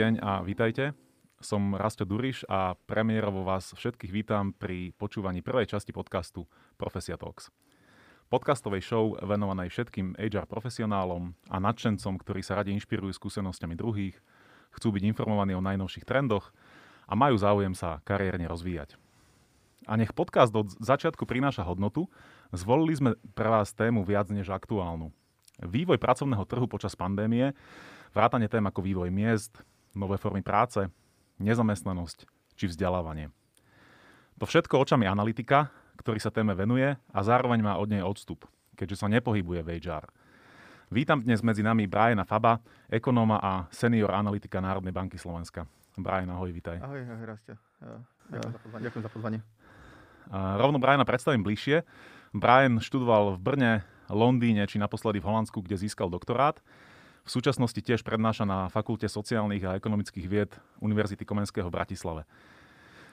deň a vítajte. Som Rasto Duriš a premiérovo vás všetkých vítam pri počúvaní prvej časti podcastu Profesia Talks. Podcastovej show venovanej všetkým HR profesionálom a nadšencom, ktorí sa radi inšpirujú skúsenosťami druhých, chcú byť informovaní o najnovších trendoch a majú záujem sa kariérne rozvíjať. A nech podcast od začiatku prináša hodnotu, zvolili sme pre vás tému viac než aktuálnu. Vývoj pracovného trhu počas pandémie, vrátane tém ako vývoj miest, nové formy práce, nezamestnanosť či vzdelávanie. To všetko očami analytika, ktorý sa téme venuje a zároveň má od nej odstup, keďže sa nepohybuje v HR. Vítam dnes medzi nami Briana Faba, ekonóma a senior analytika Národnej banky Slovenska. Brian, ahoj, vítaj. Ahoj, ahoj, Rastia. Ďakujem za pozvanie. Rovno Briana predstavím bližšie. Brian študoval v Brne, Londýne či naposledy v Holandsku, kde získal doktorát. V súčasnosti tiež prednáša na Fakulte sociálnych a ekonomických vied Univerzity Komenského v Bratislave.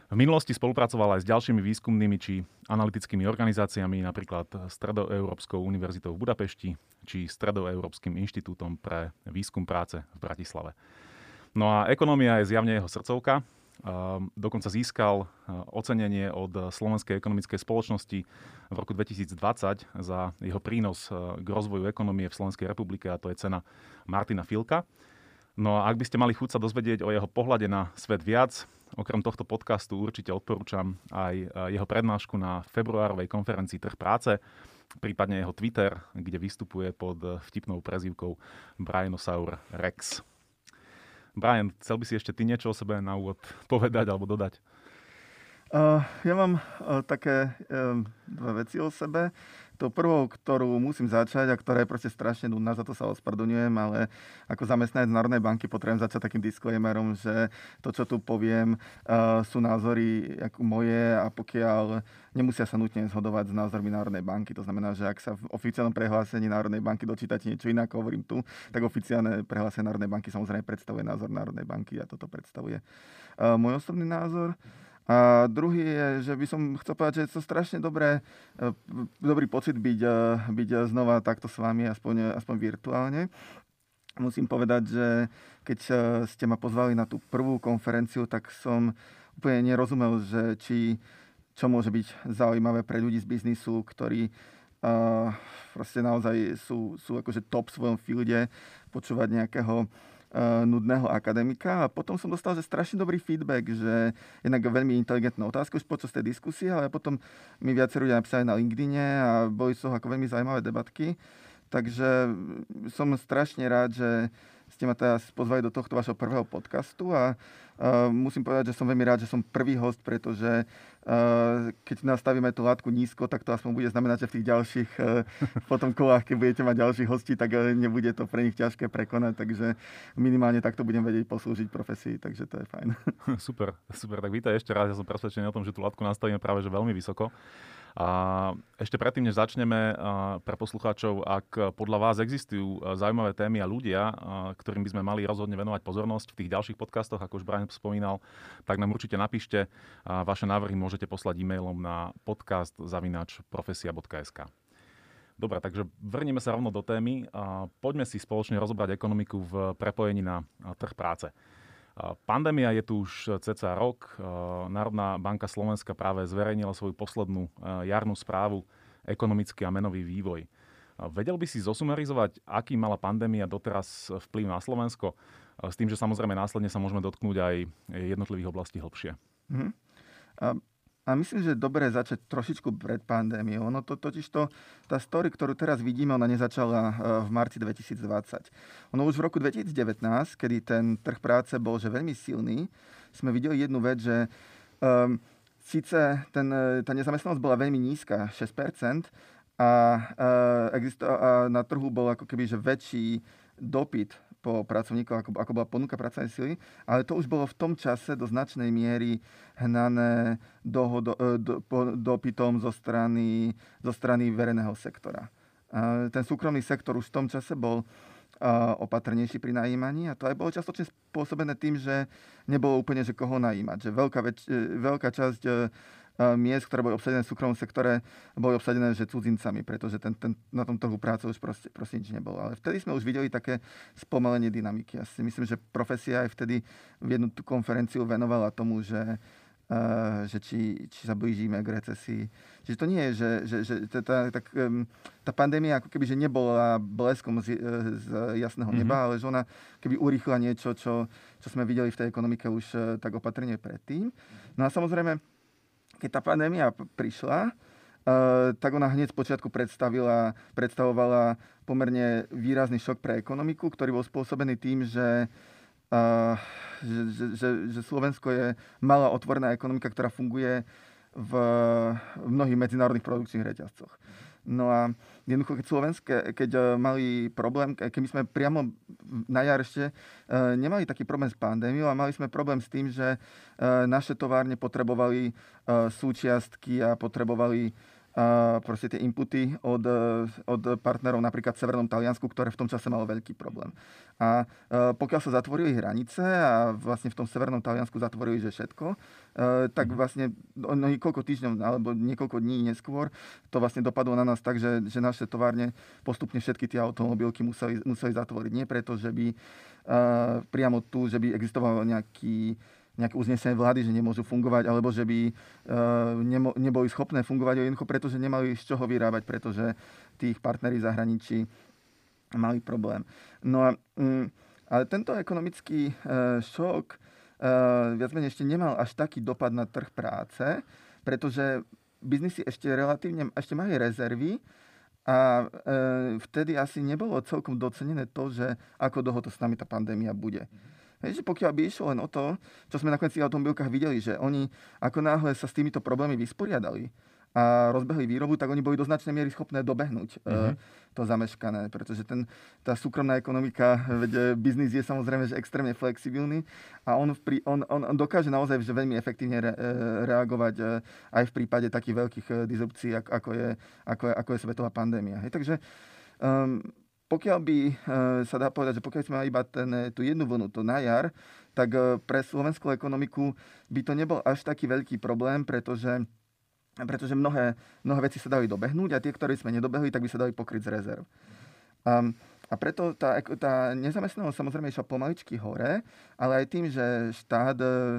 V minulosti spolupracoval aj s ďalšími výskumnými či analytickými organizáciami, napríklad Stredoeurópskou univerzitou v Budapešti či Stredoeurópskym inštitútom pre výskum práce v Bratislave. No a ekonomia je zjavne jeho srdcovka. Dokonca získal ocenenie od Slovenskej ekonomickej spoločnosti v roku 2020 za jeho prínos k rozvoju ekonomie v Slovenskej republike a to je cena Martina Filka. No a ak by ste mali chuť sa dozvedieť o jeho pohľade na svet viac, okrem tohto podcastu určite odporúčam aj e, jeho prednášku na februárovej konferencii Trh práce, prípadne jeho Twitter, kde vystupuje pod vtipnou prezývkou Brianosaur Rex. Brian, chcel by si ešte ty niečo o sebe na úvod povedať alebo dodať? Uh, ja mám uh, také um, dve veci o sebe. To prvou, ktorú musím začať a ktorá je proste strašne nudná, za to sa ospravedlňujem, ale ako zamestnanec Národnej banky potrebujem začať takým disclaimerom, že to, čo tu poviem, uh, sú názory ako moje a pokiaľ nemusia sa nutne zhodovať s názormi Národnej banky. To znamená, že ak sa v oficiálnom prehlásení Národnej banky dočítate niečo iné, ako hovorím tu, tak oficiálne prehlásenie Národnej banky samozrejme predstavuje názor Národnej banky a toto predstavuje uh, môj osobný názor. A druhý je, že by som chcel povedať, že je to strašne dobré, e, dobrý pocit byť, e, byť znova takto s vami, aspoň, aspoň virtuálne. Musím povedať, že keď e, ste ma pozvali na tú prvú konferenciu, tak som úplne nerozumel, že či čo môže byť zaujímavé pre ľudí z biznisu, ktorí uh, proste naozaj sú, sú akože top v svojom fielde, počúvať nejakého nudného akademika a potom som dostal že strašne dobrý feedback, že jednak veľmi inteligentná otázka už počas tej diskusie, ale potom mi viacerí ľudia napísali na LinkedIne a boli toho ako veľmi zaujímavé debatky. Takže som strašne rád, že ste ma teraz pozvali do tohto vašho prvého podcastu a uh, musím povedať, že som veľmi rád, že som prvý host, pretože uh, keď nastavíme tú látku nízko, tak to aspoň bude znamenať, že v tých ďalších uh, potom kolách, keď budete mať ďalších hostí, tak uh, nebude to pre nich ťažké prekonať, takže minimálne takto budem vedieť poslúžiť profesii, takže to je fajn. Super, super, tak vítaj ešte raz, ja som presvedčený o tom, že tú látku nastavíme práve že veľmi vysoko. A ešte predtým, než začneme pre poslucháčov, ak podľa vás existujú zaujímavé témy a ľudia, ktorým by sme mali rozhodne venovať pozornosť v tých ďalších podcastoch, ako už Brian spomínal, tak nám určite napíšte. Vaše návrhy môžete poslať e-mailom na podcast.profesia.sk. Dobre, takže vrneme sa rovno do témy. Poďme si spoločne rozobrať ekonomiku v prepojení na trh práce. Pandémia je tu už cca rok. Národná banka Slovenska práve zverejnila svoju poslednú jarnú správu ekonomický a menový vývoj. Vedel by si zosumarizovať, aký mala pandémia doteraz vplyv na Slovensko? S tým, že samozrejme následne sa môžeme dotknúť aj jednotlivých oblastí hlbšie. Mm-hmm. A myslím, že je dobré začať trošičku pred pandémiou. Ono to totiž to, tá story, ktorú teraz vidíme, ona nezačala e, v marci 2020. Ono už v roku 2019, kedy ten trh práce bol že veľmi silný, sme videli jednu vec, že um, síce ten, e, tá nezamestnanosť bola veľmi nízka, 6%, a, uh, existo- a na trhu bol ako keby že väčší dopyt po pracovníkov, ako, ako bola ponuka pracovnej sily, ale to už bolo v tom čase do značnej miery hnané dohodo, e, do, po, dopytom zo strany, zo strany verejného sektora. Ten súkromný sektor už v tom čase bol opatrnejší pri najímaní a to aj bolo častočne spôsobené tým, že nebolo úplne, že koho najímať. Že veľká, väč- e, veľká časť e, miest, ktoré boli obsadené v súkromnom sektore, boli obsadené že cudzincami, pretože ten, ten, na tom trhu práce už proste, proste nič nebolo. Ale vtedy sme už videli také spomalenie dynamiky. Ja si myslím, že profesia aj vtedy v jednu tú konferenciu venovala tomu, že Uh, že či, či sa blížime k recesii. Čiže to nie je, že, že, že tá, tá, tá pandémia ako keby že nebola bleskom z, z jasného neba, mm-hmm. ale že ona keby urýchla niečo, čo, čo sme videli v tej ekonomike už tak opatrne predtým. No a samozrejme, keď tá pandémia prišla, uh, tak ona hneď z počiatku predstavila, predstavovala pomerne výrazný šok pre ekonomiku, ktorý bol spôsobený tým, že že, že, že, že Slovensko je malá otvorená ekonomika, ktorá funguje v mnohých medzinárodných produkčných reťazcoch. No a jednoducho, keď Slovenské, keď uh, mali problém, keď my sme priamo na jar ešte uh, nemali taký problém s pandémiou a mali sme problém s tým, že naše továrne potrebovali súčiastky a potrebovali proste tie inputy od, od partnerov napríklad v Severnom Taliansku, ktoré v tom čase malo veľký problém. A e, pokiaľ sa zatvorili hranice a vlastne v tom Severnom Taliansku zatvorili, že všetko, e, tak mhm. vlastne no, niekoľko týždňov alebo niekoľko dní neskôr to vlastne dopadlo na nás tak, že, že naše továrne postupne všetky tie automobilky museli, museli zatvoriť. Nie preto, že by e, priamo tu, že by existoval nejaký nejaké uznesenie vlády, že nemôžu fungovať, alebo že by uh, neboli schopné fungovať jednoducho, pretože nemali z čoho vyrábať, pretože tých partnerí zahraničí mali problém. No a, um, ale tento ekonomický uh, šok uh, viac menej ešte nemal až taký dopad na trh práce, pretože biznisy ešte relatívne, ešte mali rezervy, a e, vtedy asi nebolo celkom docenené to, že ako dlho to s nami tá pandémia bude. Mm-hmm. Hej, že pokiaľ by išlo len o to, čo sme nakoniec v automobilkách videli, že oni ako náhle sa s týmito problémy vysporiadali a rozbehli výrobu, tak oni boli do značnej miery schopné dobehnúť mm-hmm. to zameškané, pretože ten, tá súkromná ekonomika, veď e, biznis je samozrejme že extrémne flexibilný a on, v, on, on, on dokáže naozaj že veľmi efektívne re, e, reagovať aj v prípade takých veľkých disrupcií, ako, ako, je, ako, je, ako je svetová pandémia. Hej, takže um, pokiaľ by eh, sa dá povedať, že pokiaľ sme mali iba ten, eh, tú jednu vlnu, to na jar, tak eh, pre slovenskú ekonomiku by to nebol až taký veľký problém, pretože pretože mnohé, mnohé veci sa dali dobehnúť a tie, ktoré sme nedobehli, tak by sa dali pokryť z rezerv. Um, a preto tá, tá nezamestnanosť samozrejme išla pomaličky hore, ale aj tým, že štát uh,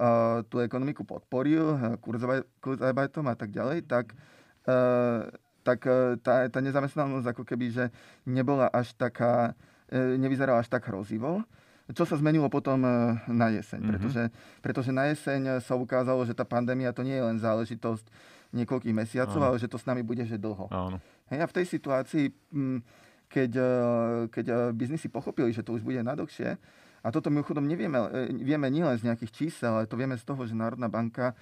uh, tú ekonomiku podporil, kurzarbeitom a tak ďalej, tak uh, tak e, tá, tá nezamestnanosť ako keby, že nebola až taká, e, nevyzerala až tak hrozivo. Čo sa zmenilo potom e, na jeseň? Mm-hmm. Pretože, pretože na jeseň sa ukázalo, že tá pandémia to nie je len záležitosť niekoľkých mesiacov, Áno. ale že to s nami bude že dlho. Áno. Hej, a v tej situácii, keď, keď biznisy pochopili, že to už bude nadlhšie, a toto mimochodom nevieme, vieme nielen z nejakých čísel, ale to vieme z toho, že Národná banka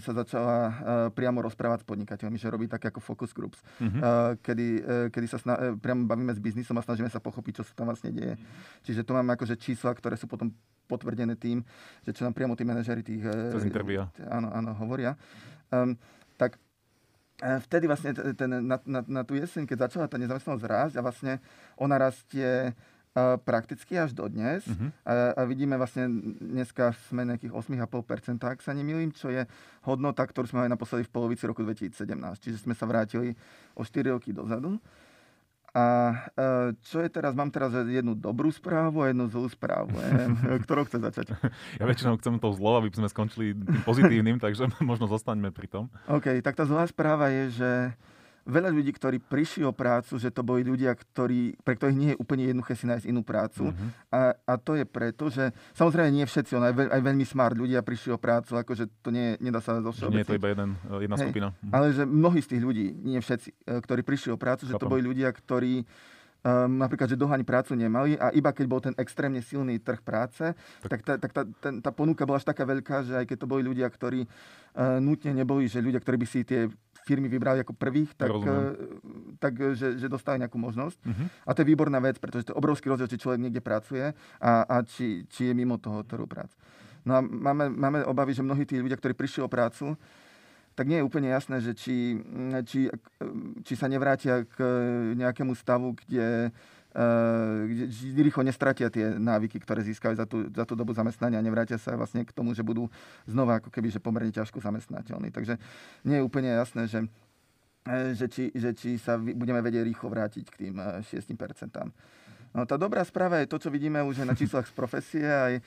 sa začala eh, priamo rozprávať s podnikateľmi, že robí tak ako focus groups, uh-huh. kedy, kedy sa sna- priamo bavíme s biznisom a snažíme sa pochopiť, čo sa tam vlastne deje. Uh-huh. Čiže tu máme akože čísla, ktoré sú potom potvrdené tým, že čo nám priamo tí manažery tých... To z Áno, áno, hovoria. Um, tak vtedy vlastne ten, na, na, na tú jeseň, keď začala tá nezamestnanosť rásť a vlastne ona rastie prakticky až do dnes. Uh-huh. A, a vidíme vlastne, dneska sme nejakých 8,5%, ak sa nemýlim, čo je hodnota, ktorú sme mali naposledy v polovici roku 2017. Čiže sme sa vrátili o 4 roky dozadu. A čo je teraz, mám teraz jednu dobrú správu a jednu zlú správu. Ktorou chce začať? Ja väčšinou chcem to zlo, aby sme skončili tým pozitívnym, takže možno zostaňme pri tom. OK, tak tá zlá správa je, že veľa ľudí, ktorí prišli o prácu, že to boli ľudia, ktorí, pre ktorých nie je úplne jednoduché si nájsť inú prácu. Uh-huh. A, a to je preto, že samozrejme nie všetci, aj, veľ, aj veľmi smart ľudia prišli o prácu, akože to nie, nedá sa zo Nie je to iba jeden, jedna Hej, skupina. Uh-huh. Ale že mnohí z tých ľudí, nie všetci, e, ktorí prišli o prácu, že Chápam. to boli ľudia, ktorí um, napríklad, že dohaň prácu nemali a iba keď bol ten extrémne silný trh práce, tak, tak, tá, tak tá, ten, tá ponuka bola až taká veľká, že aj keď to boli ľudia, ktorí uh, nutne neboli, že ľudia, ktorí by si tie firmy vybrali ako prvých, tak, uh, tak že, že dostali nejakú možnosť. Uh-huh. A to je výborná vec, pretože to je obrovský rozdiel, či človek niekde pracuje a, a či, či je mimo toho trhu práce. No a máme, máme obavy, že mnohí tí ľudia, ktorí prišli o prácu, tak nie je úplne jasné, že či, či, či sa nevrátia k nejakému stavu, kde kde rýchlo nestratia tie návyky, ktoré získajú za tú, za tú dobu zamestnania a nevrátia sa vlastne k tomu, že budú znova ako keby že pomerne ťažko zamestnateľní. Takže nie je úplne jasné, že, že, či, že či sa budeme vedieť rýchlo vrátiť k tým 6%. No, tá dobrá správa je to, čo vidíme už na číslach z profesie, aj e,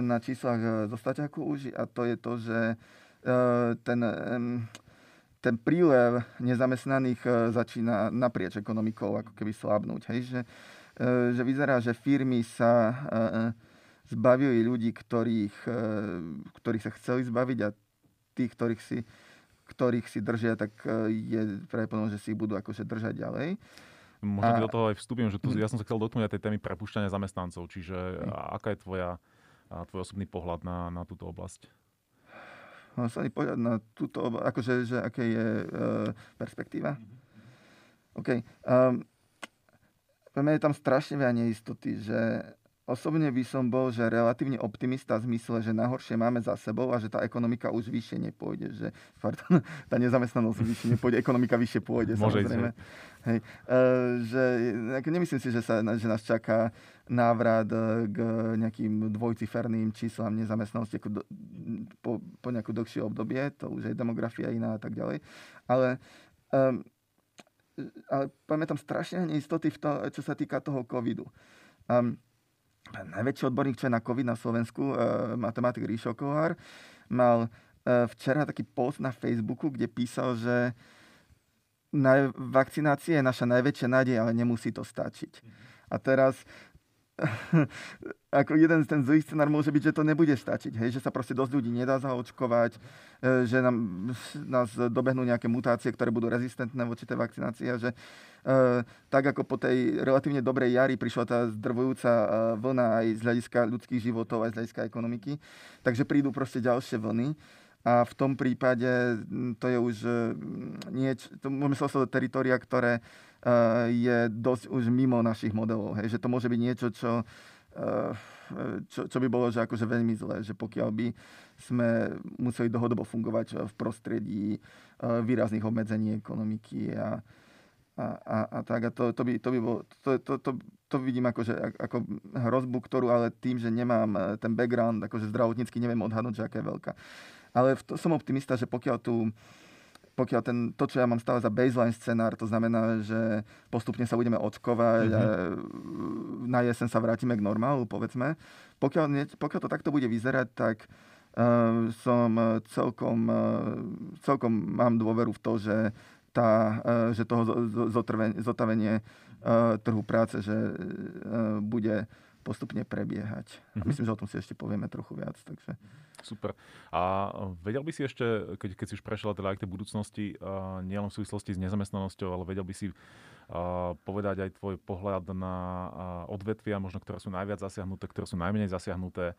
na číslach zo staťaku už, a to je to, že e, ten, ten prílev nezamestnaných e, začína naprieč ekonomikou ako keby slabnúť. Hej? Že, že vyzerá, že firmy sa zbavili ľudí, ktorých, ktorých sa chceli zbaviť a tých, ktorých si, ktorých si držia, tak je pravdepodobné, že si ich budú akože držať ďalej. Možno a... do toho aj vstúpim, že tu, ja som sa chcel dotknúť aj tej témy prepušťania zamestnancov, čiže aká je tvoja, tvoj osobný pohľad na, na túto oblasť? Osobný pohľad na túto akože, že aké je e, perspektíva? Mm-hmm. OK. Um, pre mňa je tam strašne veľa neistoty, že Osobne by som bol, že relatívne optimista v zmysle, že najhoršie máme za sebou a že tá ekonomika už vyššie nepôjde. Že, pardon, tá nezamestnanosť vyššie nepôjde, ekonomika vyššie pôjde, Môže samozrejme. Hej. E, že, nemyslím si, že, sa, že nás čaká návrat e, k nejakým dvojciferným číslam nezamestnanosti ako do, po, po nejakú dlhšie obdobie, to už je demografia iná a tak ďalej. Ale um, ale pamätám strašne neistoty v to, čo sa týka toho covidu. Um, najväčší odborník, čo je na COVID na Slovensku, e, matematik Ríšo Kohár, mal e, včera taký post na Facebooku, kde písal, že vakcinácia je naša najväčšia nádej, ale nemusí to stačiť. A teraz ako jeden z ten zlý scenár môže byť, že to nebude stačiť, hej? že sa proste dosť ľudí nedá zaočkovať, e, že nám, nás dobehnú nejaké mutácie, ktoré budú rezistentné voči tej vakcinácii a že e, tak ako po tej relatívne dobrej jari prišla tá zdrvujúca e, vlna aj z hľadiska ľudských životov, aj z hľadiska ekonomiky, takže prídu proste ďalšie vlny. A v tom prípade to je už nieč, to môžeme sa teritoria, ktoré je dosť už mimo našich modelov. Hej? Že to môže byť niečo, čo, čo, čo by bolo že akože veľmi zlé, že pokiaľ by sme museli dlhodobo fungovať v prostredí výrazných obmedzení ekonomiky a, a, a, a tak. A to, to, by, to, by bolo, to, to, to, to vidím ako, že, ako hrozbu, ktorú ale tým, že nemám ten background, akože zdravotnícky neviem odhadnúť, že aká je veľká. Ale to, som optimista, že pokiaľ tu pokiaľ ten, to, čo ja mám stále za baseline scenár, to znamená, že postupne sa budeme očkovať mm-hmm. a na jesen sa vrátime k normálu, povedzme. Pokiaľ, ne, pokiaľ to takto bude vyzerať, tak uh, som celkom, uh, celkom mám dôveru v to, že, tá, uh, že toho zotavenie uh, trhu práce, že uh, bude postupne prebiehať. Mm-hmm. A mhm. myslím, že o tom si ešte povieme trochu viac. Takže. Super. A vedel by si ešte, keď, keď si už prešiel teda aj k tej budúcnosti, uh, nielen v súvislosti s nezamestnanosťou, ale vedel by si uh, povedať aj tvoj pohľad na uh, odvetvia, možno ktoré sú najviac zasiahnuté, ktoré sú najmenej zasiahnuté,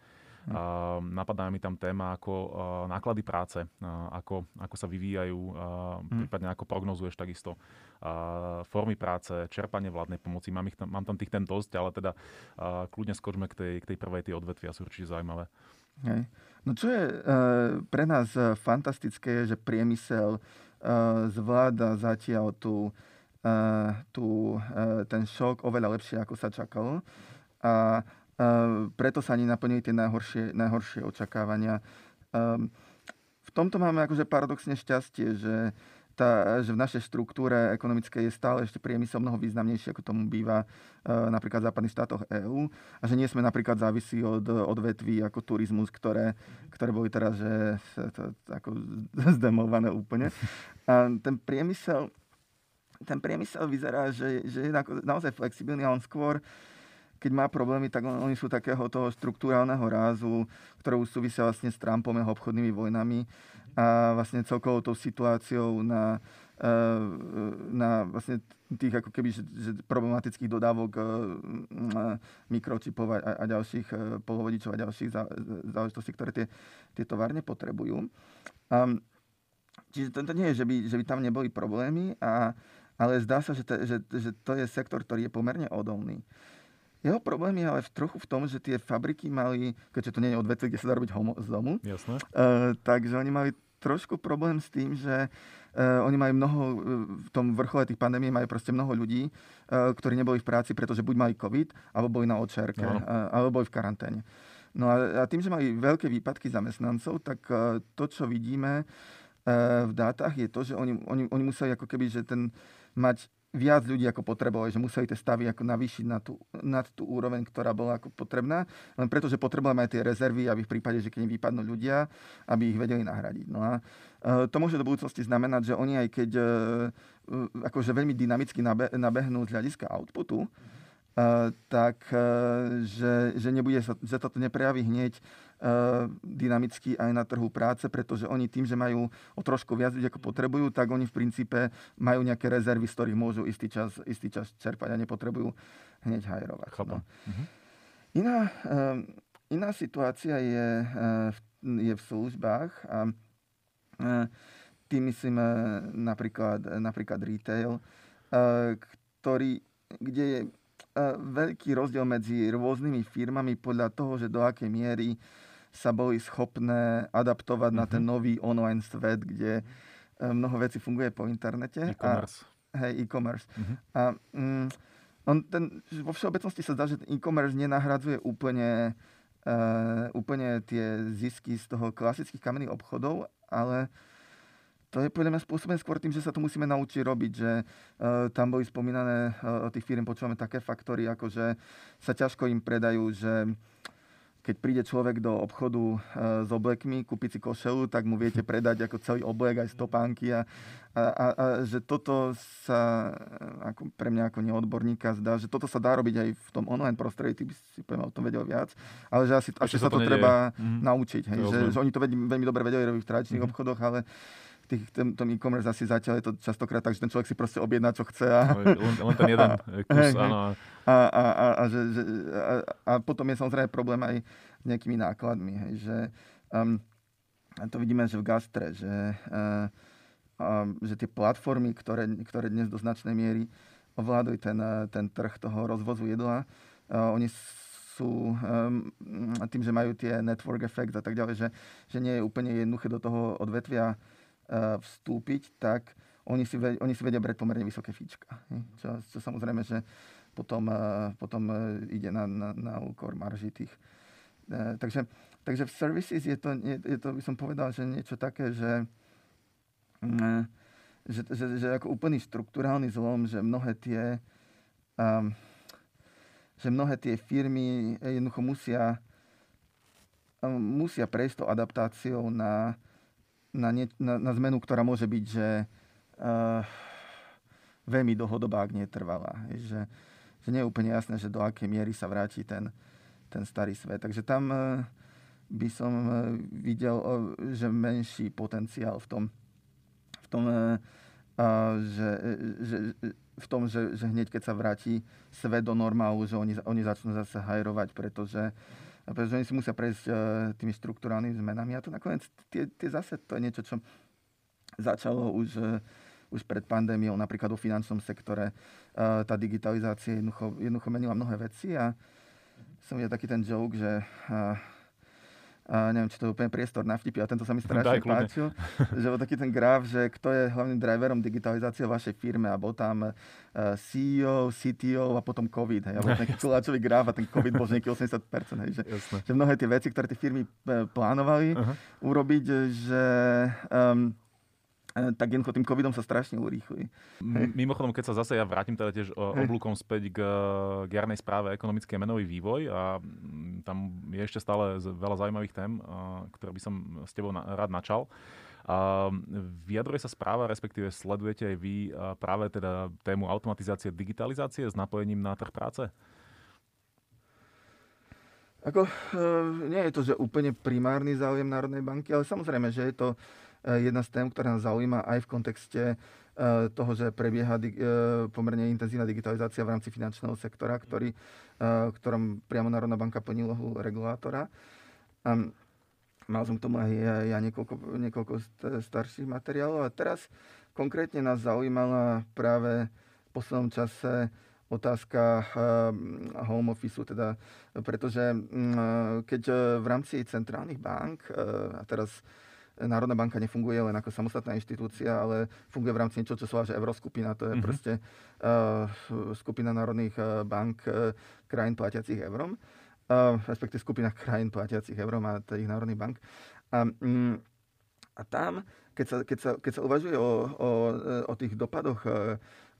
Uh, napadá mi tam téma ako uh, náklady práce, uh, ako, ako sa vyvíjajú, uh, hmm. prípadne ako prognozuješ takisto uh, formy práce, čerpanie vládnej pomoci. Mám, ich tam, mám tam tých ten dosť, ale teda uh, kľudne skočme k tej, k tej prvej, tie odvetvia sú určite zaujímavé. Hej. No čo je uh, pre nás fantastické, je, že priemysel uh, zvláda zatiaľ tú, tú, ten šok oveľa lepšie, ako sa čakalo. A preto sa ani naplnili tie najhoršie, najhoršie očakávania. Um, v tomto máme akože paradoxne šťastie, že, tá, že v našej štruktúre ekonomickej je stále ešte priemysel mnoho významnejší, ako tomu býva uh, napríklad v západných štátoch EÚ. A že nie sme napríklad závisí od odvetví ako turizmus, ktoré, ktoré boli teraz že, to, ako zdemované úplne. A ten priemysel, ten priemysel vyzerá, že, že je naozaj flexibilný a on skôr keď má problémy, tak oni sú takého toho štruktúrálneho rázu, ktoré súvisia vlastne s Trumpom a obchodnými vojnami a vlastne celkovou tou situáciou na, e, na vlastne tých ako keby že, že problematických dodávok e, mikročipov a, a ďalších e, polovodičov a ďalších záležitostí, ktoré tie, tie továrne potrebujú. Um, čiže to, to nie je, že by, že by tam neboli problémy, a, ale zdá sa, že, to, že, že to je sektor, ktorý je pomerne odolný. Jeho problém je ale v trochu v tom, že tie fabriky mali, keďže to nie je odvetvie, kde sa dá robiť homo z domu, Jasné. Uh, takže oni mali trošku problém s tým, že uh, oni majú mnoho, v tom vrchole tých pandémií majú proste mnoho ľudí, uh, ktorí neboli v práci, pretože buď mali COVID, alebo boli na očerke, no. uh, alebo boli v karanténe. No a, a tým, že majú veľké výpadky zamestnancov, tak uh, to, čo vidíme uh, v dátach, je to, že oni, oni, oni museli ako keby, že ten mať viac ľudí ako potrebovali, že museli tie stavy ako navýšiť na tú, nad tú úroveň, ktorá bola ako potrebná, len preto, že potrebujeme aj tie rezervy, aby v prípade, že keď im vypadnú ľudia, aby ich vedeli nahradiť. No a uh, to môže do budúcnosti znamenať, že oni aj keď uh, akože veľmi dynamicky nabe, nabehnú z hľadiska outputu, Uh, tak uh, že, že, nebude sa, že toto neprejaví hneď uh, dynamicky aj na trhu práce, pretože oni tým, že majú o trošku viac ľudí, ako potrebujú, tak oni v princípe majú nejaké rezervy, z ktorých môžu istý čas, istý čas čerpať a nepotrebujú hneď hajrovať. No. Uh-huh. Iná, iná situácia je, je v službách a tým myslím napríklad, napríklad retail, ktorý, kde je veľký rozdiel medzi rôznymi firmami podľa toho, že do akej miery sa boli schopné adaptovať mm-hmm. na ten mhm. nový online svet, kde e, mnoho vecí funguje po internete. E-commerce. A, hej, e-commerce. Mm-hmm. A mm, on ten, vo všeobecnosti sa zdá, že e-commerce nenahradzuje úplne, uh, úplne tie zisky z toho klasických kamenných obchodov, ale to je podľa mňa spôsobené skôr tým, že sa to musíme naučiť robiť, že uh, tam boli spomínané, uh, od tých firm počúvame také faktory, ako že sa ťažko im predajú, že keď príde človek do obchodu uh, s oblekmi, kúpiť si košelu, tak mu viete predať ako celý oblek, aj stopánky a, a, a, a že toto sa ako pre mňa ako neodborníka zdá, že toto sa dá robiť aj v tom online prostredí, ty by si poviem o tom vedel viac, ale že asi, asi sa to, to treba mm. naučiť, hej, že, že oni to veľmi dobre vedeli robiť v tradičných mm. obchodoch, ale tých, ten, tom e-commerce asi zatiaľ je to častokrát tak, že ten človek si proste objedná, čo chce. A... Len, len ten jeden kus, áno. A, a, a, a, že, že, a, a potom je samozrejme problém aj s nejakými nákladmi. Hej, že, um, to vidíme, že v gastre, že, uh, um, že tie platformy, ktoré, ktoré dnes do značnej miery ovládajú ten, ten trh toho rozvozu jedla, uh, oni sú um, tým, že majú tie network effects a tak ďalej, že, že nie je úplne jednoduché do toho odvetvia vstúpiť, tak oni si, oni si vedia brať pomerne vysoké fíčka. Čo, čo samozrejme, že potom, eh, potom eh, ide na, na, na úkor marží tých. Takže, takže v services je to, je, je to, by som povedal, že niečo také, že, mm, že, že, že ako úplný štruktúrálny zlom, že mnohé tie um, že mnohé tie firmy jednoducho musia, um, musia prejsť tou adaptáciou na, na, nie, na, na zmenu, ktorá môže byť, že uh, veľmi dlhodobá, ak netrvalá. Že, že nie je úplne jasné, že do akej miery sa vráti ten, ten starý svet. Takže tam uh, by som uh, videl, uh, že menší potenciál v tom, v tom, uh, že, že, v tom že, že hneď keď sa vráti svet do normálu, že oni, oni začnú zase hajrovať, pretože uh, pretože oni si musia prejsť uh, tými štruktúrálnymi zmenami. A to nakoniec, tie, tie zase, to je niečo, čo začalo už, uh, už pred pandémiou, napríklad vo finančnom sektore. Uh, tá digitalizácia jednoducho, jednoducho menila mnohé veci a som videl taký ten joke, že a neviem, či to je úplne priestor na vtipy, a tento sa mi strašne Daj, páčil, že bol taký ten graf, že kto je hlavným driverom digitalizácie vašej firme a bol tam uh, CEO, CTO a potom COVID. Hej, a bol taký koláčový graf a ten COVID bol nejaký 80%. Hej, že, že mnohé tie veci, ktoré tie firmy uh, plánovali uh-huh. urobiť, že um, tak jednoducho tým covidom sa strašne urýchli. Mimochodom, keď sa zase ja vrátim teda tiež oblúkom späť k, k jarnej správe ekonomický a menový vývoj a tam je ešte stále veľa zaujímavých tém, ktoré by som s tebou rád načal. A vyjadruje sa správa, respektíve sledujete aj vy práve teda tému automatizácie, digitalizácie s napojením na trh práce? Ako, nie je to, že úplne primárny záujem Národnej banky, ale samozrejme, že je to Eh, jedna z tém, ktorá nás zaujíma aj v kontexte eh, toho, že prebieha eh, pomerne intenzívna digitalizácia v rámci finančného sektora, ktorý, ktorom priamo Národná banka plní úlohu regulátora. Mal som k tomu aj ja niekoľko, niekoľko starších materiálov a teraz konkrétne nás zaujímala práve v poslednom čase otázka home office, teda, pretože mm, keď v rámci centrálnych bank, a teraz Národná banka nefunguje len ako samostatná inštitúcia, ale funguje v rámci niečo, čo sa volá, že Euroskupina. To je mm-hmm. proste uh, skupina národných uh, bank uh, krajín platiacich eurom. Uh, respektíve skupina krajín platiacich eurom a tých národných bank. A, um, a tam, keď sa, keď sa, keď sa uvažuje o, o, o tých dopadoch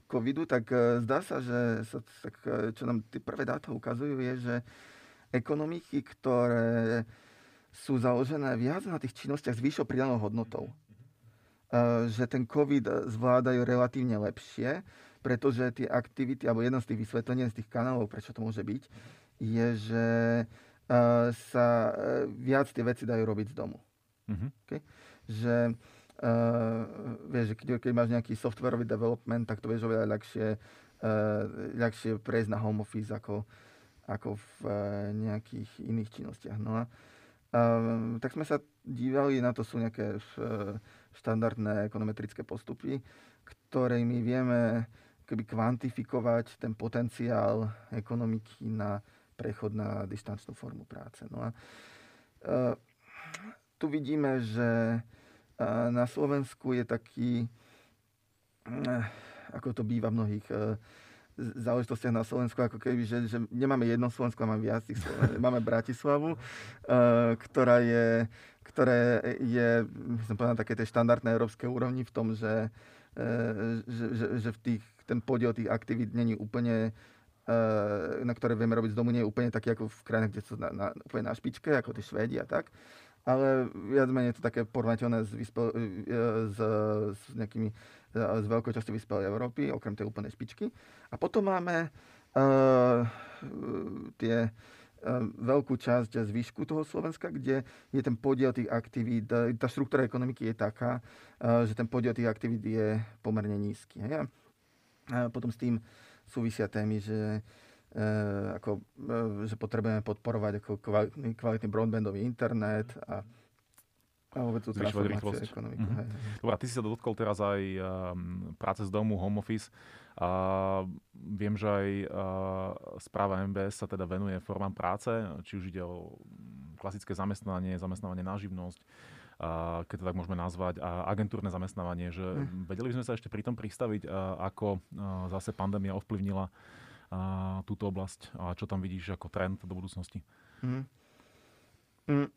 covidu, tak zdá sa, že sa, tak, čo nám tie prvé dáta ukazujú, je, že ekonomiky, ktoré sú založené viac na tých činnostiach s vyššou pridanou hodnotou. Uh, že ten COVID zvládajú relatívne lepšie, pretože tie aktivity, alebo jedno z tých vysvetlení, z tých kanálov, prečo to môže byť, je, že uh, sa uh, viac tie veci dajú robiť z domu. Mm-hmm. Okay? Že uh, vieš, že keď, keď máš nejaký softwarový development, tak to vieš oveľa ľahšie, uh, ľahšie prejsť na home office ako, ako v uh, nejakých iných činnostiach. No a uh, tak sme sa dívali, na to sú nejaké uh, štandardné ekonometrické postupy, ktorými vieme keby kvantifikovať ten potenciál ekonomiky na prechod na distančnú formu práce. No a uh, tu vidíme, že uh, na Slovensku je taký, ako to býva v mnohých záležitostiach na Slovensku, ako keby, že, že nemáme jedno Slovensko, máme viac tých Slovensko. Máme Bratislavu, uh, ktorá je, ktoré je, som povedal, také tej štandardnej európskej úrovni v tom, že, uh, že, že, že v tých, ten podiel tých aktivít není úplne uh, na ktoré vieme robiť z domu, nie je úplne taký ako v krajinách, kde sú na, na, úplne na špičke, ako tie Švédi a tak. Ale viac menej je to také porovnateľné s, vyspel, s, s nejakými z veľkou časti vyspelej Európy, okrem tej úplnej špičky. A potom máme uh, tie uh, veľkú časť zvyšku toho Slovenska, kde je ten podiel tých aktivít, tá štruktúra ekonomiky je taká, že ten podiel tých aktivít je pomerne nízky. Hej? A potom s tým súvisia témy, že ako, že potrebujeme podporovať ako kvalitný, kvalitný broadbandový internet a a vôbec tú transformáciu ekonomiky. Mm-hmm. Hej, hej. Dobre, ty si sa dotkol teraz aj um, práce z domu, home office. A viem, že aj uh, správa MBS sa teda venuje formám práce, či už ide o klasické zamestnanie, zamestnávanie na živnosť, uh, keď to tak môžeme nazvať, a agentúrne zamestnávanie. Že mm. Vedeli by sme sa ešte pri tom pristaviť, uh, ako uh, zase pandémia ovplyvnila uh, túto oblasť a čo tam vidíš ako trend do budúcnosti? Mm. Mm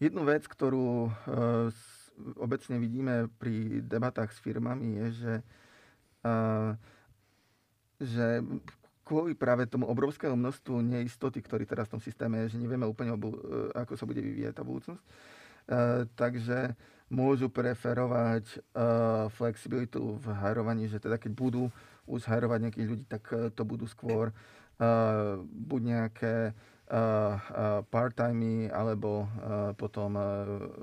Jednu vec, ktorú uh, obecne vidíme pri debatách s firmami, je, že, uh, že kvôli práve tomu obrovskému množstvu neistoty, ktorý teraz v tom systéme je, že nevieme úplne, uh, ako sa bude vyvíjať tá budúcnosť, takže môžu preferovať flexibilitu v hajrovaní, že teda keď budú už hajrovať nejakých ľudí, tak to budú skôr buď nejaké part-timey alebo potom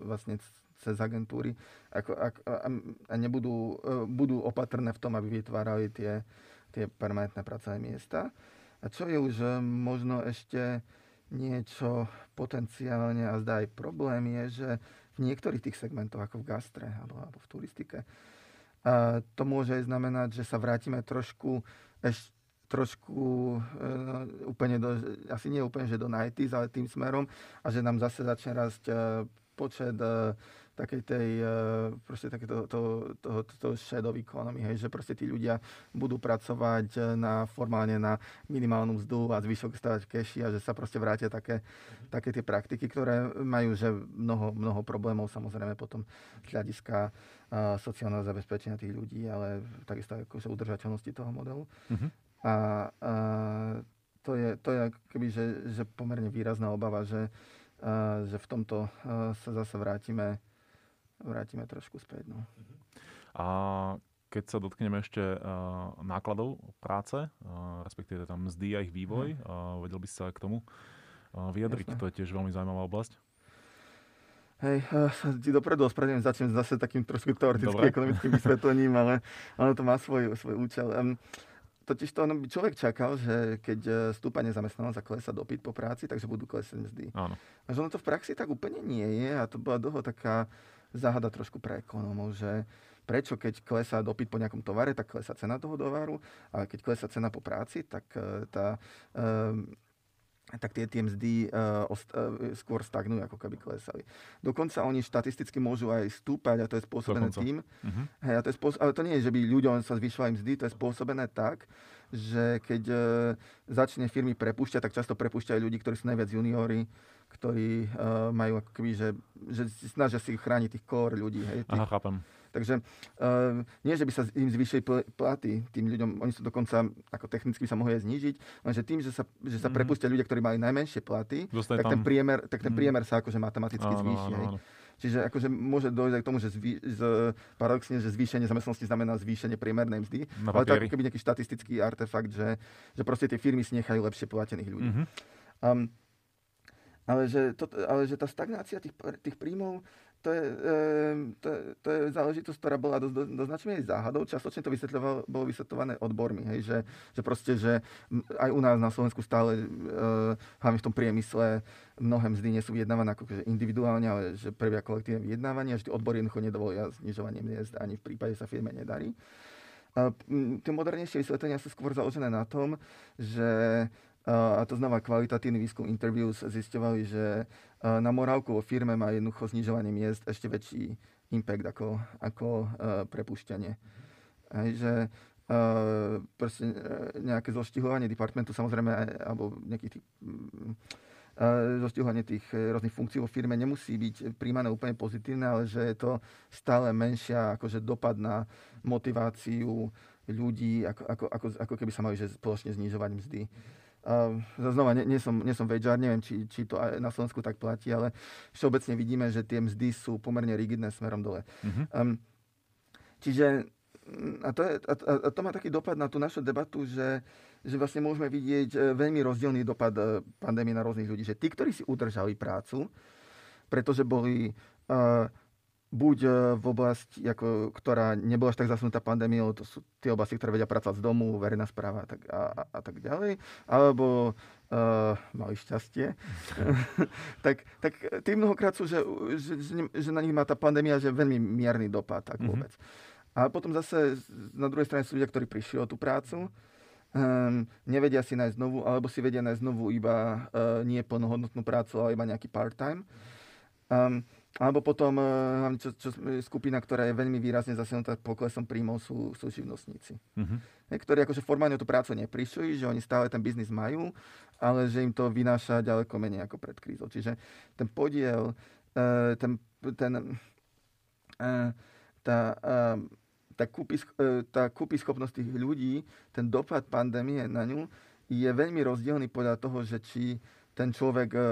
vlastne cez agentúry ako, ako, a, nebudú, e, budú opatrné v tom, aby vytvárali tie, tie permanentné pracovné miesta. A čo je už e, možno ešte niečo potenciálne a zdá aj problém je, že v niektorých tých segmentoch, ako v gastre alebo, alebo v turistike, to môže aj znamenať, že sa vrátime trošku ešte trošku e, úplne do, asi nie úplne, že do 90 ale tým smerom a že nám zase začne rásť e, počet e, takej tej, proste takéto to, to, to, to shadow economy, hej, že proste tí ľudia budú pracovať na, formálne na minimálnu mzdu a zvyšok stavať keši a že sa proste vrátia také, mm-hmm. také tie praktiky, ktoré majú že mnoho, mnoho problémov samozrejme potom z hľadiska sociálneho zabezpečenia tých ľudí, ale takisto aj akože udržateľnosti toho modelu. Mm-hmm. A, a to je, to je keby, že, že pomerne výrazná obava, že, a, že v tomto sa zase vrátime, vrátime trošku späť. No. A keď sa dotkneme ešte uh, nákladov práce, uh, respektíve tam mzdy a ich vývoj, uh, vedel by sa k tomu uh, vyjadriť? Jasne. To je tiež veľmi zaujímavá oblasť. Hej, ti dopredu ospravedlňujem, začnem zase takým trošku teoretickým ekonomickým vysvetlením, ale ono to má svoj, svoj účel. Um, Totiž to by človek čakal, že keď e, stúpa nezamestnanosť a klesa dopyt po práci, takže budú klesať mzdy. Áno. A že ono to v praxi tak úplne nie je a to bola dlho taká záhada trošku pre ekonómov, že prečo keď klesá dopyt po nejakom tovare, tak klesá cena toho tovaru, ale keď klesá cena po práci, tak e, tá, um, tak tie, tie mzdy uh, ost, uh, skôr stagnujú, ako keby klesali. Dokonca oni štatisticky môžu aj stúpať a to je spôsobené Dokonca. tým. Uh-huh. Hej, a to je spôsob, ale to nie je, že by ľuďom sa zvyšovali mzdy, to je spôsobené tak, že keď uh, začne firmy prepúšťať, tak často prepúšťajú ľudí, ktorí sú najviac juniori, ktorí uh, majú ako keby, že, že snažia si chrániť tých core ľudí. Hej, tých, Aha, chápem Takže uh, nie, že by sa im zvýšili platy tým ľuďom, oni sú dokonca, ako technicky by sa mohli aj znížiť, lenže tým, že sa, že sa mm-hmm. prepustia ľudia, ktorí mali najmenšie platy, tak ten, priemer, tak ten mhm. priemer sa akože matematicky áno, zvýši. Áno, áno. Čiže akože môže dojsť aj k tomu, že zvý, z, paradoxne, že zvýšenie zamestnanosti znamená zvýšenie priemernej mzdy, ale to ako keby nejaký štatistický artefakt, že, že proste tie firmy si nechajú lepšie platených ľudí. Mm-hmm. Um, ale že, to, ale že tá stagnácia tých, tých príjmov to je, to, to je záležitosť, ktorá bola do, do, do značnej záhadou. Častočne to bolo vysvetľované odbormi, hej, že, že proste, že aj u nás na Slovensku stále, uh, hlavne v tom priemysle, mnohé mzdy nie sú vyjednávané ako individuálne, ale že prvia kolektívne vyjednávanie, že odbory jednoducho nedovolia znižovanie miest, ani v prípade sa firme nedarí. Tie modernejšie vysvetlenia sú skôr založené na tom, že a to znamená kvalitatívny výskum interviews zisťovali, že na morálku vo firme má jednoducho znižovanie miest ešte väčší impact ako, ako prepušťanie. Aj, že uh, proste nejaké zoštihovanie departmentu samozrejme, alebo nejakých tých uh, zoštihovanie tých rôznych funkcií vo firme nemusí byť príjmané úplne pozitívne, ale že je to stále menšia akože dopad na motiváciu ľudí, ako, ako, ako, ako keby sa mali že spoločne znižovať mzdy. Uh, Uh, znova, nie, nie, som, nie som vejžar, neviem, či, či to aj na Slovensku tak platí, ale všeobecne vidíme, že tie mzdy sú pomerne rigidné smerom dole. Uh-huh. Um, čiže a to, je, a, a to má taký dopad na tú našu debatu, že, že vlastne môžeme vidieť e, veľmi rozdielný dopad e, pandémie na rôznych ľudí. Že tí, ktorí si udržali prácu, pretože boli uh, buď e, v oblasti, ako, ktorá nebola až tak zasunutá pandémiou, to sú tie oblasti, ktoré vedia pracovať z domu, verejná správa a tak, a, a, a tak ďalej, alebo uh, mali šťastie, tak, tak tí mnohokrát sú, že, že, že, že na nich má tá pandémia že veľmi mierny dopad, tak mhm. vôbec. Mm-hmm. A potom zase na druhej strane sú ľudia, ktorí prišli o tú prácu, um, nevedia si nájsť znovu, alebo si vedia nájsť znovu iba uh, nie plnohodnotnú prácu, ale iba nejaký part-time. Um, alebo potom uh, čo, čo, skupina, ktorá je veľmi výrazne zasiahnutá poklesom príjmov, sú, sú živnostníci. Uh-huh. Ktorí akože formálne tú prácu neprišli, že oni stále ten biznis majú, ale že im to vynáša ďaleko menej ako pred krízou. Čiže ten podiel, uh, ten, ten, uh, tá, tá, kúpy, uh, tá kúpy schopnosť tých ľudí, ten dopad pandémie na ňu je veľmi rozdielný podľa toho, že či ten človek, e,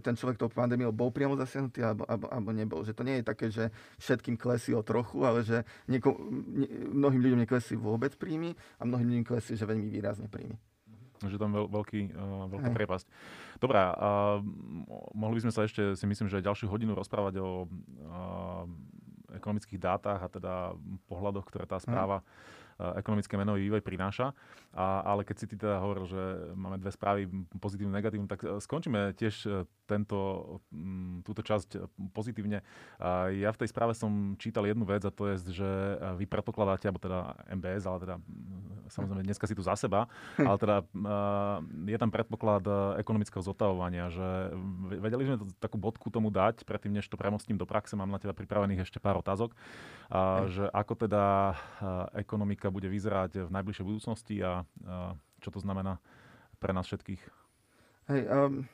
ten človek tou pandémiou bol priamo zasiahnutý alebo, alebo, alebo nebol. Že to nie je také, že všetkým klesí o trochu, ale že nieko, nie, mnohým ľuďom neklesí vôbec príjmy a mnohým ľuďom klesí, že veľmi výrazne príjmy. Že tam veľ, veľký, uh, veľká Aj. priepasť. Dobrá, uh, mohli by sme sa ešte, si myslím, že ďalšiu hodinu rozprávať o uh, ekonomických dátach a teda pohľadoch, ktoré tá správa Aj ekonomické menový vývoj prináša. A, ale keď si ty teda hovoril, že máme dve správy, pozitívnu, negatívnu, tak e, skončíme tiež e, tento, túto časť pozitívne. Ja v tej správe som čítal jednu vec a to je, že vy predpokladáte, alebo teda MBS, ale teda samozrejme dneska si tu za seba, ale teda je tam predpoklad ekonomického zotavovania, že vedeli sme takú bodku tomu dať, predtým než to premostím do praxe, mám na teba pripravených ešte pár otázok, a, že ako teda ekonomika bude vyzerať v najbližšej budúcnosti a, a čo to znamená pre nás všetkých? Hej, um,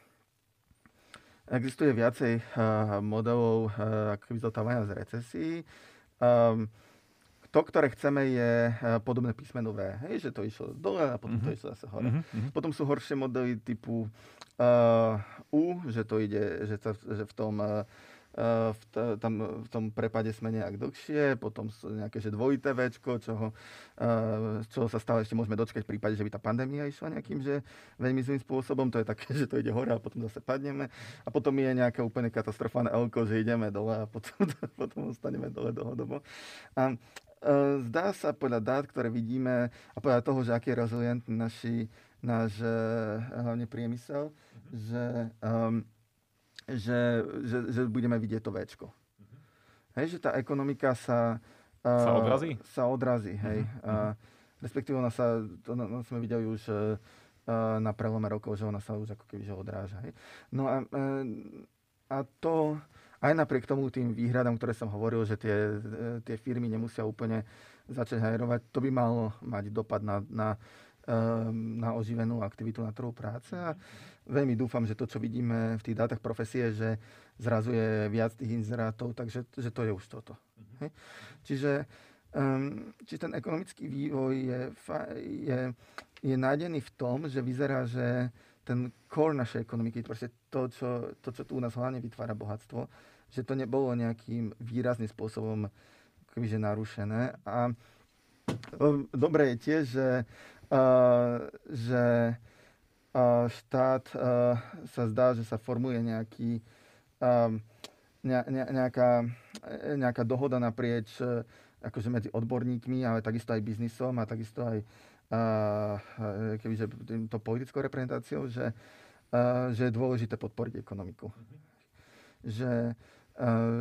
existuje viacej uh, modelov uh, akoby zotávania z recesí. Um, to, ktoré chceme, je uh, podobné písmenu V. Hej, že to išlo dole a potom mm-hmm. to mhm. išlo zase hore. Mm-hmm. Potom sú horšie modely typu uh, U, že to ide, že, to, že v tom uh, Eh, v, t- tam, v tom prepade sme nejak dlhšie, potom sú nejaké že dvojité večko, čoho, uh, čoho sa stále ešte môžeme dočkať v prípade, že by tá pandémia išla nejakým že veľmi zlým spôsobom, to je také, že to ide hore a potom zase padneme a potom je nejaké úplne katastrofálne elko, že ideme dole a potom, potom ostaneme dole dlhodobo. A, zdá sa podľa dát, ktoré vidíme a podľa toho, že aký je rezilientný naši, náš uh, hlavne priemysel, že um, že, že, že budeme vidieť to Včko. Uh-huh. Hej, že tá ekonomika sa... Sa odrazí? Sa odrazí, hej. Uh-huh. A, respektíve ona sa, to no, sme videli už uh, na prelome rokov, že ona sa už ako keby že odráža. Hej. No a, a to aj napriek tomu tým výhradám, ktoré som hovoril, že tie, tie firmy nemusia úplne začať hajrovať, to by malo mať dopad na, na, na oživenú aktivitu na trhu práce. A veľmi dúfam, že to, čo vidíme v tých dátach profesie, že zrazu je viac tých inzerátov, takže že to je už toto. Hej. Čiže um, či ten ekonomický vývoj je, je, je nájdený v tom, že vyzerá, že ten core našej ekonomiky, proste to, čo, to, čo tu u nás hlavne vytvára bohatstvo, že to nebolo nejakým výrazným spôsobom že narušené. A um, dobre je tiež, že, uh, že uh, štát uh, sa zdá, že sa formuje nejaký um, ne, ne, nejaká, nejaká dohoda naprieč uh, akože medzi odborníkmi, ale takisto aj biznisom a takisto aj uh, kebyže to politickou reprezentáciou, že, že je dôležité podporiť ekonomiku. Mm-hmm. Že,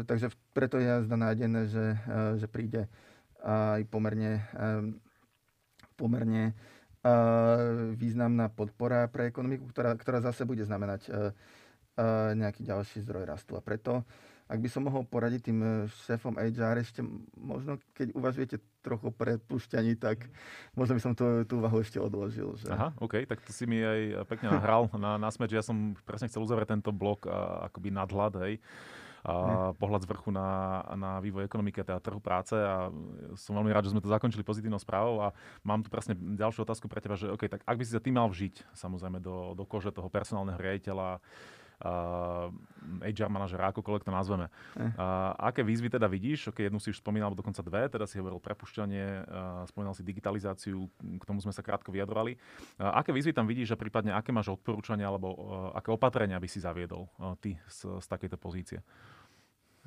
takže preto je jazda nájdené, že, že príde aj pomerne, pomerne významná podpora pre ekonomiku, ktorá, ktorá zase bude znamenať nejaký ďalší zdroj rastu. A preto ak by som mohol poradiť tým e, šéfom HR, ešte možno keď uvažujete trochu prepušťaní, tak možno by som tú, tú úvahu ešte odložil. Že... Aha, OK, tak to si mi aj pekne nahral na, na smeč. Ja som presne chcel uzavrieť tento blok a, akoby nadhľad, hej a pohľad z vrchu na, na vývoj ekonomiky a teda trhu práce a som veľmi rád, že sme to zakončili pozitívnou správou a mám tu presne ďalšiu otázku pre teba, že OK, tak ak by si sa ty mal vžiť samozrejme do, do kože toho personálneho riaditeľa, HR manažera, akokoľvek to nazveme. Eh. Uh, aké výzvy teda vidíš? Okay, jednu si už spomínal, alebo dokonca dve, teda si hovoril prepušťanie, uh, spomínal si digitalizáciu, k tomu sme sa krátko vyjadrovali. Aké výzvy tam vidíš a prípadne aké máš odporúčania alebo aké opatrenia by si zaviedol ty z, z takejto pozície?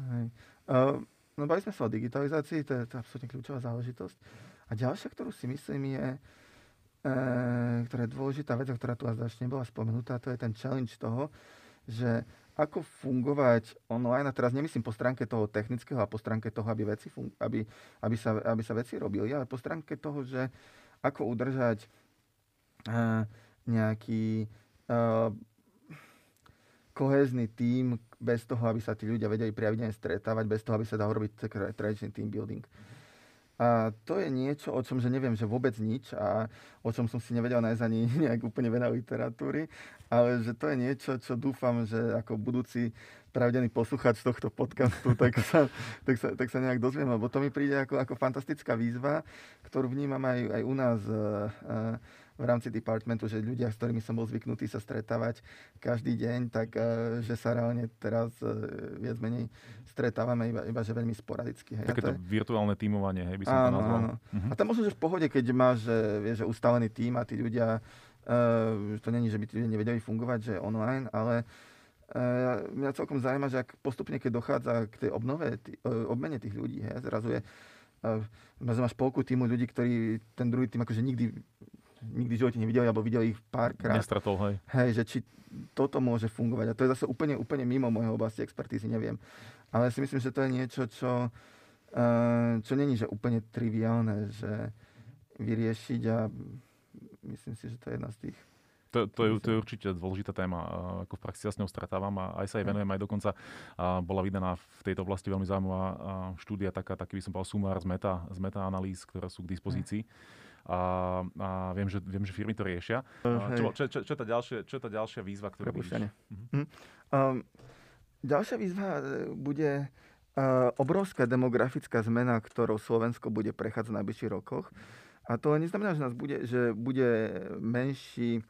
Hej. Uh, no bali sme sa o digitalizácii, to je, to je absolútne kľúčová záležitosť. A ďalšia, ktorú si myslím, je, e, ktorá je dôležitá vec, ktorá tu až nebola spomenutá, to je ten challenge toho, že ako fungovať online, a teraz nemyslím po stránke toho technického a po stránke toho, aby, veci fun- aby, aby, sa, aby sa veci robili, ale po stránke toho, že ako udržať uh, nejaký uh, kohézny tím bez toho, aby sa tí ľudia vedeli pravidelne stretávať, bez toho, aby sa dal robiť tradičný team building. Uh, a to je niečo, o čom že neviem, že vôbec nič a o čom som si nevedel nájsť ani nejak úplne veľa literatúry, ale že to je niečo, čo dúfam, že ako budúci pravidelný posluchač tohto podcastu, tak sa, tak sa, tak sa nejak dozviem, lebo to mi príde ako, ako fantastická výzva, ktorú vnímam aj, aj u nás uh, v rámci departmentu, že ľudia, s ktorými som bol zvyknutý sa stretávať každý deň, tak uh, že sa reálne teraz uh, viac menej stretávame iba, iba že veľmi sporadicky. Hej. Takéto je... virtuálne tímovanie, hej, by som áno, to nazval. Áno. Uh-huh. A to možno, že v pohode, keď máš že, vieš, že ustalený tím a tí ľudia, uh, to není, že by tí ľudia nevedeli fungovať, že online, ale uh, mňa celkom zaujíma, že ak postupne, keď dochádza k tej obnove, tý, uh, obmene tých ľudí, hej, zrazu je uh, máš polku týmu ľudí, ktorí ten druhý tým akože nikdy nikdy v živote nevideli, alebo videli ich párkrát. Nestratol, hej. Hej, že či toto môže fungovať. A to je zase úplne, úplne mimo mojej oblasti expertízy, neviem. Ale si myslím, že to je niečo, čo, uh, čo není že úplne triviálne, že vyriešiť a myslím si, že to je jedna z tých to, to, je, to je určite dôležitá téma, ako v praxi sa s ňou stretávam a aj sa jej venujem, aj dokonca bola vydaná v tejto oblasti veľmi zaujímavá štúdia, taká, taký by som povedal sumár z meta, z meta-analýz, ktoré sú k dispozícii. A, a viem, že, viem, že firmy to riešia. Čo, čo, čo, čo, je tá ďalšia, čo je tá ďalšia výzva, ktorú vidíš? Mhm. Um, Ďalšia výzva e, bude e, obrovská demografická zmena, ktorou Slovensko bude prechádzať v najbližších rokoch. A to neznamená, že, nás bude, že bude menší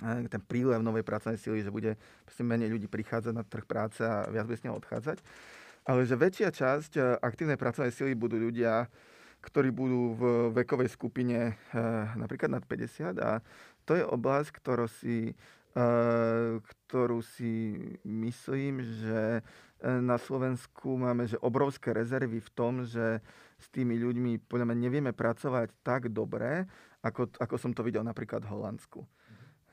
e, ten prílev novej pracovnej sily, že bude menej ľudí prichádzať na trh práce a viac bude z neho odchádzať. Ale že väčšia časť aktívnej pracovnej sily budú ľudia, ktorí budú v vekovej skupine napríklad nad 50 a to je oblasť, ktorú si ktorú si myslím, že e, na Slovensku máme že obrovské rezervy v tom, že s tými ľuďmi podľa mňa nevieme pracovať tak dobre, ako, ako som to videl napríklad v Holandsku.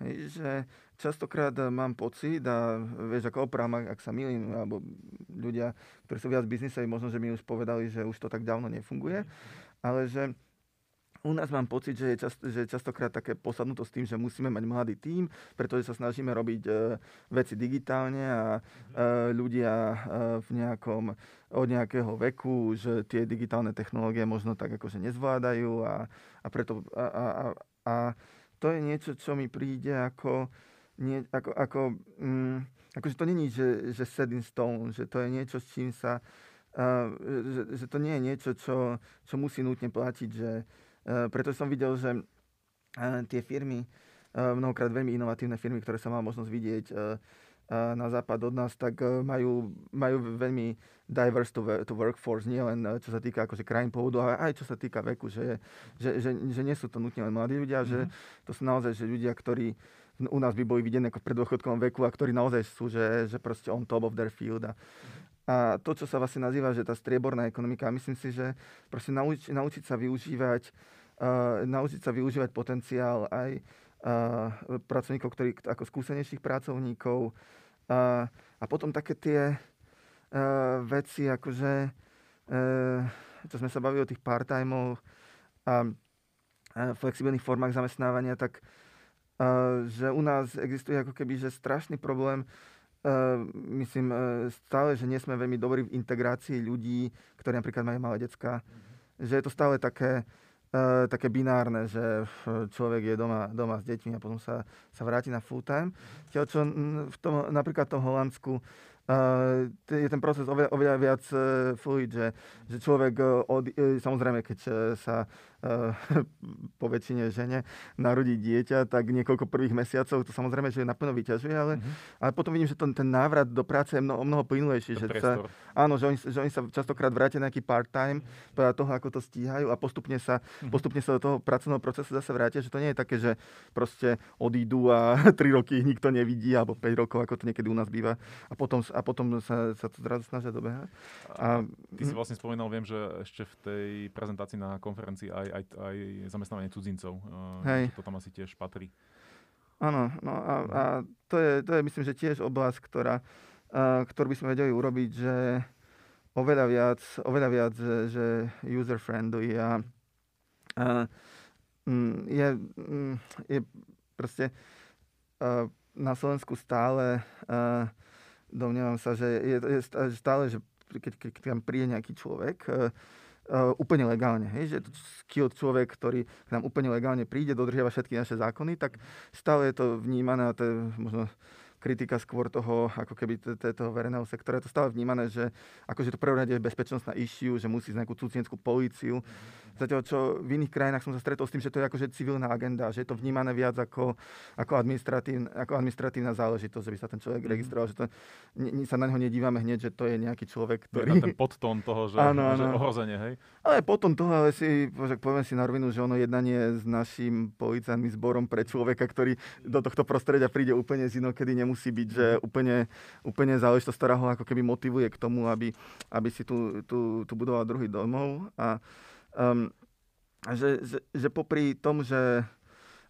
Hej, že častokrát mám pocit, a vieš, ako oprám, ak, sa milím, alebo ľudia, ktorí sú viac biznisoví, možno, že mi už povedali, že už to tak dávno nefunguje, ale že u nás mám pocit, že je, čast, že je častokrát také posadnuto s tým, že musíme mať mladý tím, pretože sa snažíme robiť e, veci digitálne a e, ľudia e, v nejakom, od nejakého veku, že tie digitálne technológie možno tak akože nezvládajú a, a preto a, a, a, to je niečo, čo mi príde ako, nie, ako, ako mm, akože to není, že, že set in stone, že to je niečo, s čím sa že, že to nie je niečo, čo, čo musí nutne platiť, že, Eh, preto som videl, že eh, tie firmy, eh, mnohokrát veľmi inovatívne firmy, ktoré som mal možnosť vidieť na západ od nás, tak majú, majú veľmi diverse to, to workforce, nie len čo sa týka akože krajín pôvodu, ale aj čo sa týka veku, že, že, že, že nie sú to nutne len mladí ľudia, mm-hmm. že mhm. to sú naozaj že ľudia, ktorí u nás by boli videní ako v predôchodkovom veku a ktorí naozaj sú, že, že proste on top of their field. A, a to, čo sa vlastne nazýva, že tá strieborná ekonomika, myslím si, že proste nauč, naučiť sa využívať uh, naučiť sa využívať potenciál aj uh, pracovníkov, ktorí ako skúsenejších pracovníkov. Uh, a potom také tie veci, akože čo sme sa bavili o tých part-timeov a, flexibilných formách zamestnávania, tak že u nás existuje ako keby že strašný problém myslím uh, stále, že nie sme veľmi dobrí v integrácii ľudí, ktorí napríklad majú malé decka. Mm-hmm. Že je to stále také, uh, také binárne, že človek je doma, doma s deťmi a potom sa, sa vráti na full time. Čo v tom, napríklad v tom Holandsku Uh, je ten proces oveľa, oveľa viac fluid, že, že človek, od, samozrejme, keď sa po väčšine žene narodí dieťa, tak niekoľko prvých mesiacov to samozrejme, že naplno vyťažuje, ale, uh-huh. ale potom vidím, že to, ten návrat do práce je mnoho, mnoho plynulejší. Že sa, áno, že oni, že oni sa častokrát vrátia nejaký part-time podľa toho, ako to stíhajú a postupne sa, uh-huh. postupne sa do toho pracovného procesu zase vrátia, že to nie je také, že proste odídu a 3 roky ich nikto nevidí, alebo 5 rokov, ako to niekedy u nás býva. A potom a potom sa, sa to zrazu snažia dobehať. A, ty si vlastne spomínal, viem, že ešte v tej prezentácii na konferencii aj, aj, aj zamestnávanie cudzincov. Hej. To tam asi tiež patrí. Áno, no a, a to, je, to je myslím, že tiež oblasť, ktorá, a, ktorú by sme vedeli urobiť, že oveľa viac, oveľa viac že, že user-friendly a, mm, je, mm, je proste a, na Slovensku stále a, domnievam sa, že je, je stále, že keď, keď, tam príde nejaký človek, uh, uh, úplne legálne, hej, že skilled človek, ktorý k nám úplne legálne príde, dodržiava všetky naše zákony, tak stále je to vnímané, a to je možno kritika skôr toho, ako keby toho verejného sektora. Je to stále vnímané, že akože to prvorade je bezpečnostná issue, že musí z nejakú cudzineckú políciu. Zatiaľ, čo v iných krajinách som sa stretol s tým, že to je akože civilná agenda, že je to vnímané viac ako, ako, administratív, ako administratívna záležitosť, že by sa ten človek mm. registroval, že to, ne, sa na neho nedívame hneď, že to je nejaký človek, ktorý... Je ten podtón toho, že, áno, áno. že ohrozenie, hej? Ale potom toho, ale si, poviem si na rovinu, že ono jednanie s našim policajným zborom pre človeka, ktorý do tohto prostredia príde úplne z inokedy nemusí nemusí byť, že úplne, úplne záležitosť, ktorá ho ako keby motivuje k tomu, aby, aby si tu, tu, tu budoval druhý domov. A, um, že, že, že popri tom, že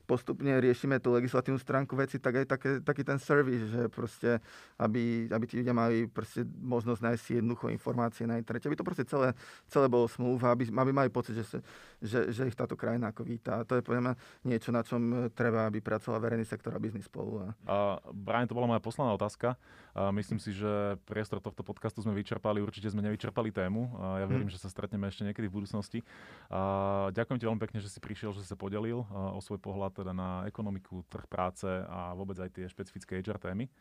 postupne riešime tú legislatívnu stránku veci, tak aj také, taký ten servis, že proste, aby, aby tí ľudia mali proste možnosť nájsť si jednoducho informácie na internete, aby to proste celé, celé bolo smluva, aby, aby mali pocit, že, sa, že, že ich táto krajina ako víta. A to je podľa niečo, na čom treba, aby pracoval verejný sektor a biznis spolu. A Brian, to bola moja posledná otázka. A myslím si, že priestor tohto podcastu sme vyčerpali, určite sme nevyčerpali tému. A ja verím, hmm. že sa stretneme ešte niekedy v budúcnosti. A ďakujem ti veľmi pekne, že si prišiel, že sa podelil o svoj pohľad teda na ekonomiku, trh práce a vôbec aj tie špecifické HR témy.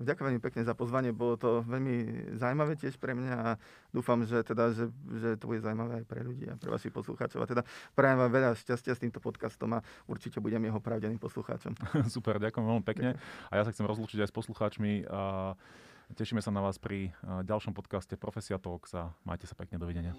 Ďakujem veľmi pekne za pozvanie, bolo to veľmi zaujímavé tiež pre mňa a dúfam, že, teda, že, že to bude zaujímavé aj pre ľudí a pre vašich poslucháčov. A teda prajem vám veľa šťastia s týmto podcastom a určite budem jeho pravdeným poslucháčom. Super, ďakujem veľmi pekne. Ďakujem. A ja sa chcem rozlúčiť aj s poslucháčmi. A tešíme sa na vás pri ďalšom podcaste Profesia Talks a majte sa pekne. Dovidenia.